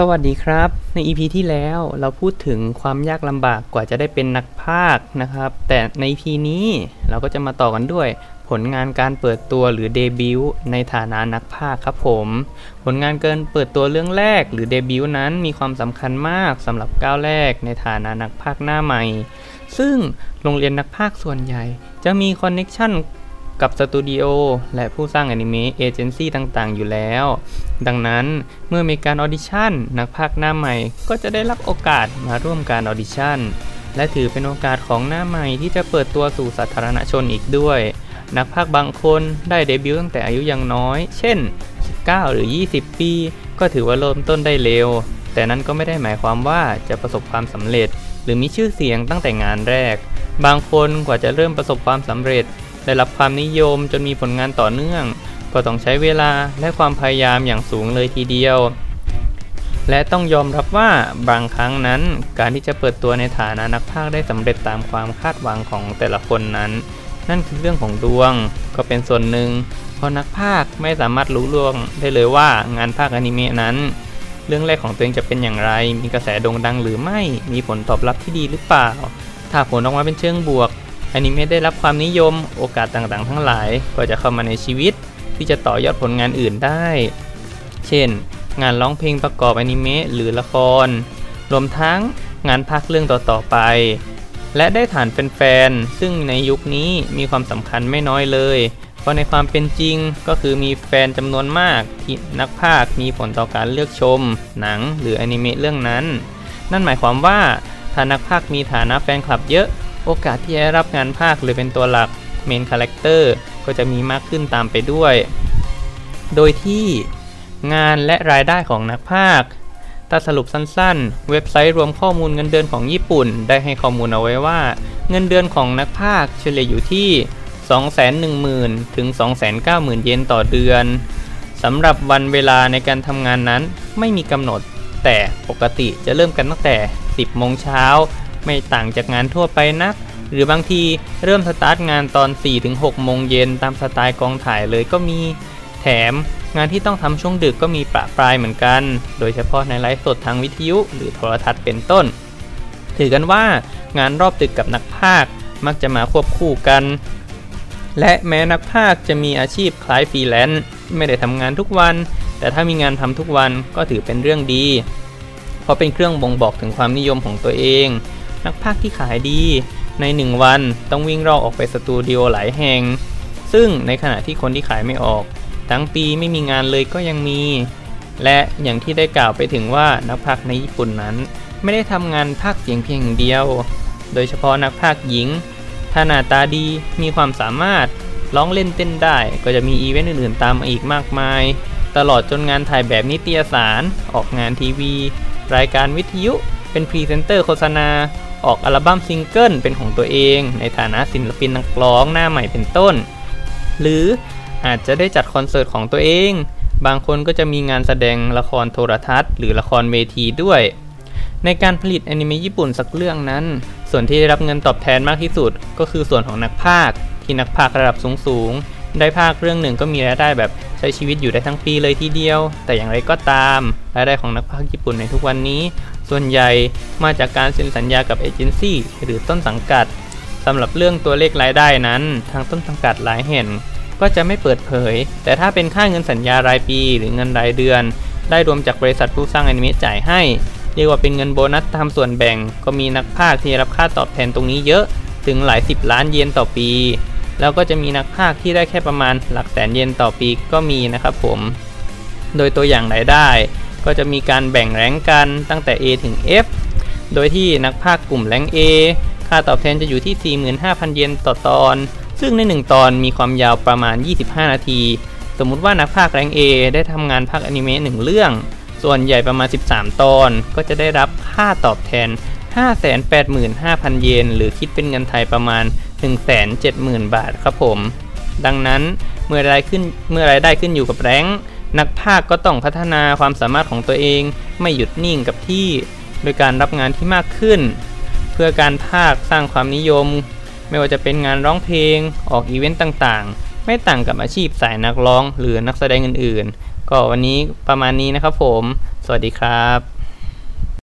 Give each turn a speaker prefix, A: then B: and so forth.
A: สวัสดีครับ ใน EP ที่แล้วเราพูดถึงความยากลำบากกว่าจะได้เป็นนักพากย์นะครับ แต่ใน EP นี้เราก็จะมาต่อกันด้วย ผลงานการเปิดตัวหรือเดบิวต์ในฐานะนักพากย์ครับผม ผลงานเกินเปิดตัวเรื่องแรกหรือเดบิวต์นั้นมีความสำคัญมากสำหรับก้าวแรกในฐานะนักพากย์หน้าใหม่ ซึ่งโรงเรียนนักพากย์ส่วนใหญ่ จะมี connection กับสตูดิโอและผู้สร้างอนิเมะเอเจนซี่ต่างๆ อยู่แล้ว ดังนั้นเมื่อมีการออดิชั่น นักพากย์หน้าใหม่ก็จะได้รับโอกาสมาร่วมการออดิชั่น และถือเป็นโอกาสของหน้าใหม่ที่จะเปิดตัวสู่สาธารณชนอีกด้วย นักพากย์บางคนได้เดบิวต์ตั้งแต่อายุยังน้อย เช่น 19 หรือ 20 ปี ก็ถือว่าเริ่มต้นได้เร็ว แต่นั้นก็ไม่ได้หมายความว่าจะประสบความสำเร็จ หรือมีชื่อเสียงตั้งแต่งานแรก บางคนกว่าจะเริ่มประสบความสำเร็จ ได้รับความนิยมจนมีผลงานต่อเนื่อง ก็ต้องใช้เวลาและความพยายามอย่างสูงเลยทีเดียว และต้องยอมรับว่าบางครั้งนั้น การที่จะเปิดตัวในฐานะนักพากย์ได้สำเร็จตามความคาดหวังของแต่ละคนนั้น นั่นคือเรื่องของดวง ก็เป็นส่วนหนึ่ง เพราะนักพากย์ไม่สามารถรู้ล่วงได้เลยว่างานพากย์อนิเมะนั้นเรื่องแรกของตัวเองจะเป็นอย่างไร มีกระแสโด่งดังหรือไม่ มีผลตอบรับที่ดีหรือเปล่า ถ้าผลออกมาเป็นเชิงบวก อนิเมะได้รับความนิยมโอกาสต่างๆ ทั้งหลายก็จะเข้ามาในชีวิตที่จะต่อยอดผลงานอื่นได้ เช่น งานร้องเพลงประกอบอนิเมะหรือละคร รวมทั้งงานพักเรื่องต่อๆไป และได้ฐานแฟนๆ ซึ่งในยุคนี้มีความสำคัญไม่น้อยเลย เพราะในความเป็นจริงก็คือมีแฟนจำนวนมากที่นักพากมีผลต่อการเลือกชม หนังหรืออนิเมะเรื่องนั้น นั่นหมายความว่าถ้านักพากย์มีฐานแฟนคลับเยอะ โอกาสที่จะรับงานพากย์หรือเป็นตัวหลัก main character ก็จะมีมากขึ้นตามไปด้วย โดยที่งานและรายได้ของนักพากย์ถ้าสรุปสั้นๆ เว็บไซต์รวมข้อมูลเงินเดือนของญี่ปุ่น ได้ให้ข้อมูลเอาไว้ว่า เงินเดือนของนักพากย์เฉลี่ยอยู่ที่ 210,000 ถึง 290,000 เยนต่อเดือนสำหรับวันเวลาในการทำงานนั้นไม่มีกำหนด แต่ปกติจะเริ่มกันตั้งแต่ 10 โมงเช้า ไม่ต่างจากงานทั่วไปนัก หรือบางทีเริ่มสตาร์ทงานตอน 4-6 โมงเย็นตามสไตล์กองถ่ายเลยก็มี แถมงานที่ต้องทำช่วงดึกก็มีประปรายเหมือนกัน โดยเฉพาะในไลฟ์สดทางวิทยุหรือโทรทัศน์เป็นต้น ถือกันว่างานรอบดึกกับนักพากย์มักจะมาควบคู่กัน และแม้นักพากย์จะมีอาชีพคล้ายฟรีแลนซ์ไม่ได้ทำงานทุกวัน แต่ถ้ามีงานทำทุกวันก็ถือเป็นเรื่องดี เพราะเป็นเครื่องบ่งบอกถึงความนิยมของตัวเอง นักพากย์ที่ขายดี ในหนึ่งวันต้องวิ่งรอกออกไปสตูดิโอหลายแห่ง ซึ่งในขณะที่คนที่ขายไม่ออก ทั้งปีไม่มีงานเลยก็ยังมี และอย่างที่ได้กล่าวไปถึงว่านักพากย์ในญี่ปุ่นนั้น ไม่ได้ทำงานพากย์เสียงเพียงอย่างเดียว โดยเฉพาะนักพากย์หญิงถ้าหน้าตาดีมีความสามารถร้องเล่นเต้นได้ก็จะมีอีเวนต์อื่นๆตามมาอีกมากมาย ตลอดจนงานถ่ายแบบนิตยสาร ออกงานทีวี รายการวิทยุ เป็นพรีเซนเตอร์โฆษณา ออกอัลบั้มซิงเกิลเป็นของตัวเอง ในฐานะศิลปินนักร้องหน้าใหม่เป็นต้น หรืออาจจะได้จัดคอนเสิร์ตของตัวเอง บางคนก็จะมีงานแสดงละครโทรทัศน์ หรือละครเวทีด้วย ในการผลิตแอนิเมะญี่ปุ่นสักเรื่องนั้น ส่วนที่ได้รับเงินตอบแทนมากที่สุด ก็คือส่วนของนักพากย์ที่นักพากย์ระดับสูงๆ ได้พากย์เรื่องหนึ่งก็มีรายได้แบบใช้ชีวิตอยู่ได้ทั้งปีเลยทีเดียว แต่อย่างไรก็ตามรายได้ของนักพากย์ญี่ปุ่นในทุกวันนี้ ส่วนใหญ่มาจากการเซ็นสัญญากับเอเจนซี่หรือต้นสังกัดสำหรับเรื่องตัวเลขรายได้นั้น ทางต้นสังกัดหลายแห่งก็จะไม่เปิดเผย แต่ถ้าเป็นค่าเงินสัญญารายปี หรือเงินรายเดือน ได้รวมจากบริษัทผู้สร้างอนิเมะจ่ายให้ เรียกว่าเป็นเงินโบนัสตามส่วนแบ่ง ก็มีนักพากย์ที่รับค่าตอบแทนตรงนี้เยอะ ถึงหลายสิบล้านเยนต่อปี แล้วก็จะมีนักพากย์ที่ได้แค่ประมาณหลักแสนเยนต่อปีก็มีนะครับผม โดยตัวอย่างรายได้ ก็จะมีการแบ่งแรงกันตั้งแต่ A ถึง F โดยที่นักพากย์กลุ่มแรง A ค่าตอบแทนจะอยู่ที่ 45,000 เยนต่อตอน ซึ่งใน 1 ตอนมีความยาวประมาณ 25 นาที สมมุติว่านักพากแรง A ได้ทำงานพากย์อนิเมะหนึ่งเรื่อง ส่วนใหญ่ประมาณ 13 ตอน ก็จะได้รับค่าตอบแทน 585,000 เยน หรือคิดเป็นเงินไทยประมาณ 170,000 บาทครับผม ดังนั้นเมื่อรายขึ้นเมื่อรายได้ขึ้นอยู่กับแรง นักพาก็ต้องพัฒนาความสามารถของตัวเอง ไม่หยุดนิ่งกับที่ โดยการรับงานที่มากขึ้น เพื่อการพากสร้างความนิยม ไม่ว่าจะเป็นงานร้องเพลง ออกอีเวนต์ต่างๆ ไม่ต่างกับอาชีพสายนักร้องหรือนักแสดงอื่นๆ ก็วันนี้ประมาณนี้นะครับผม สวัสดีครับ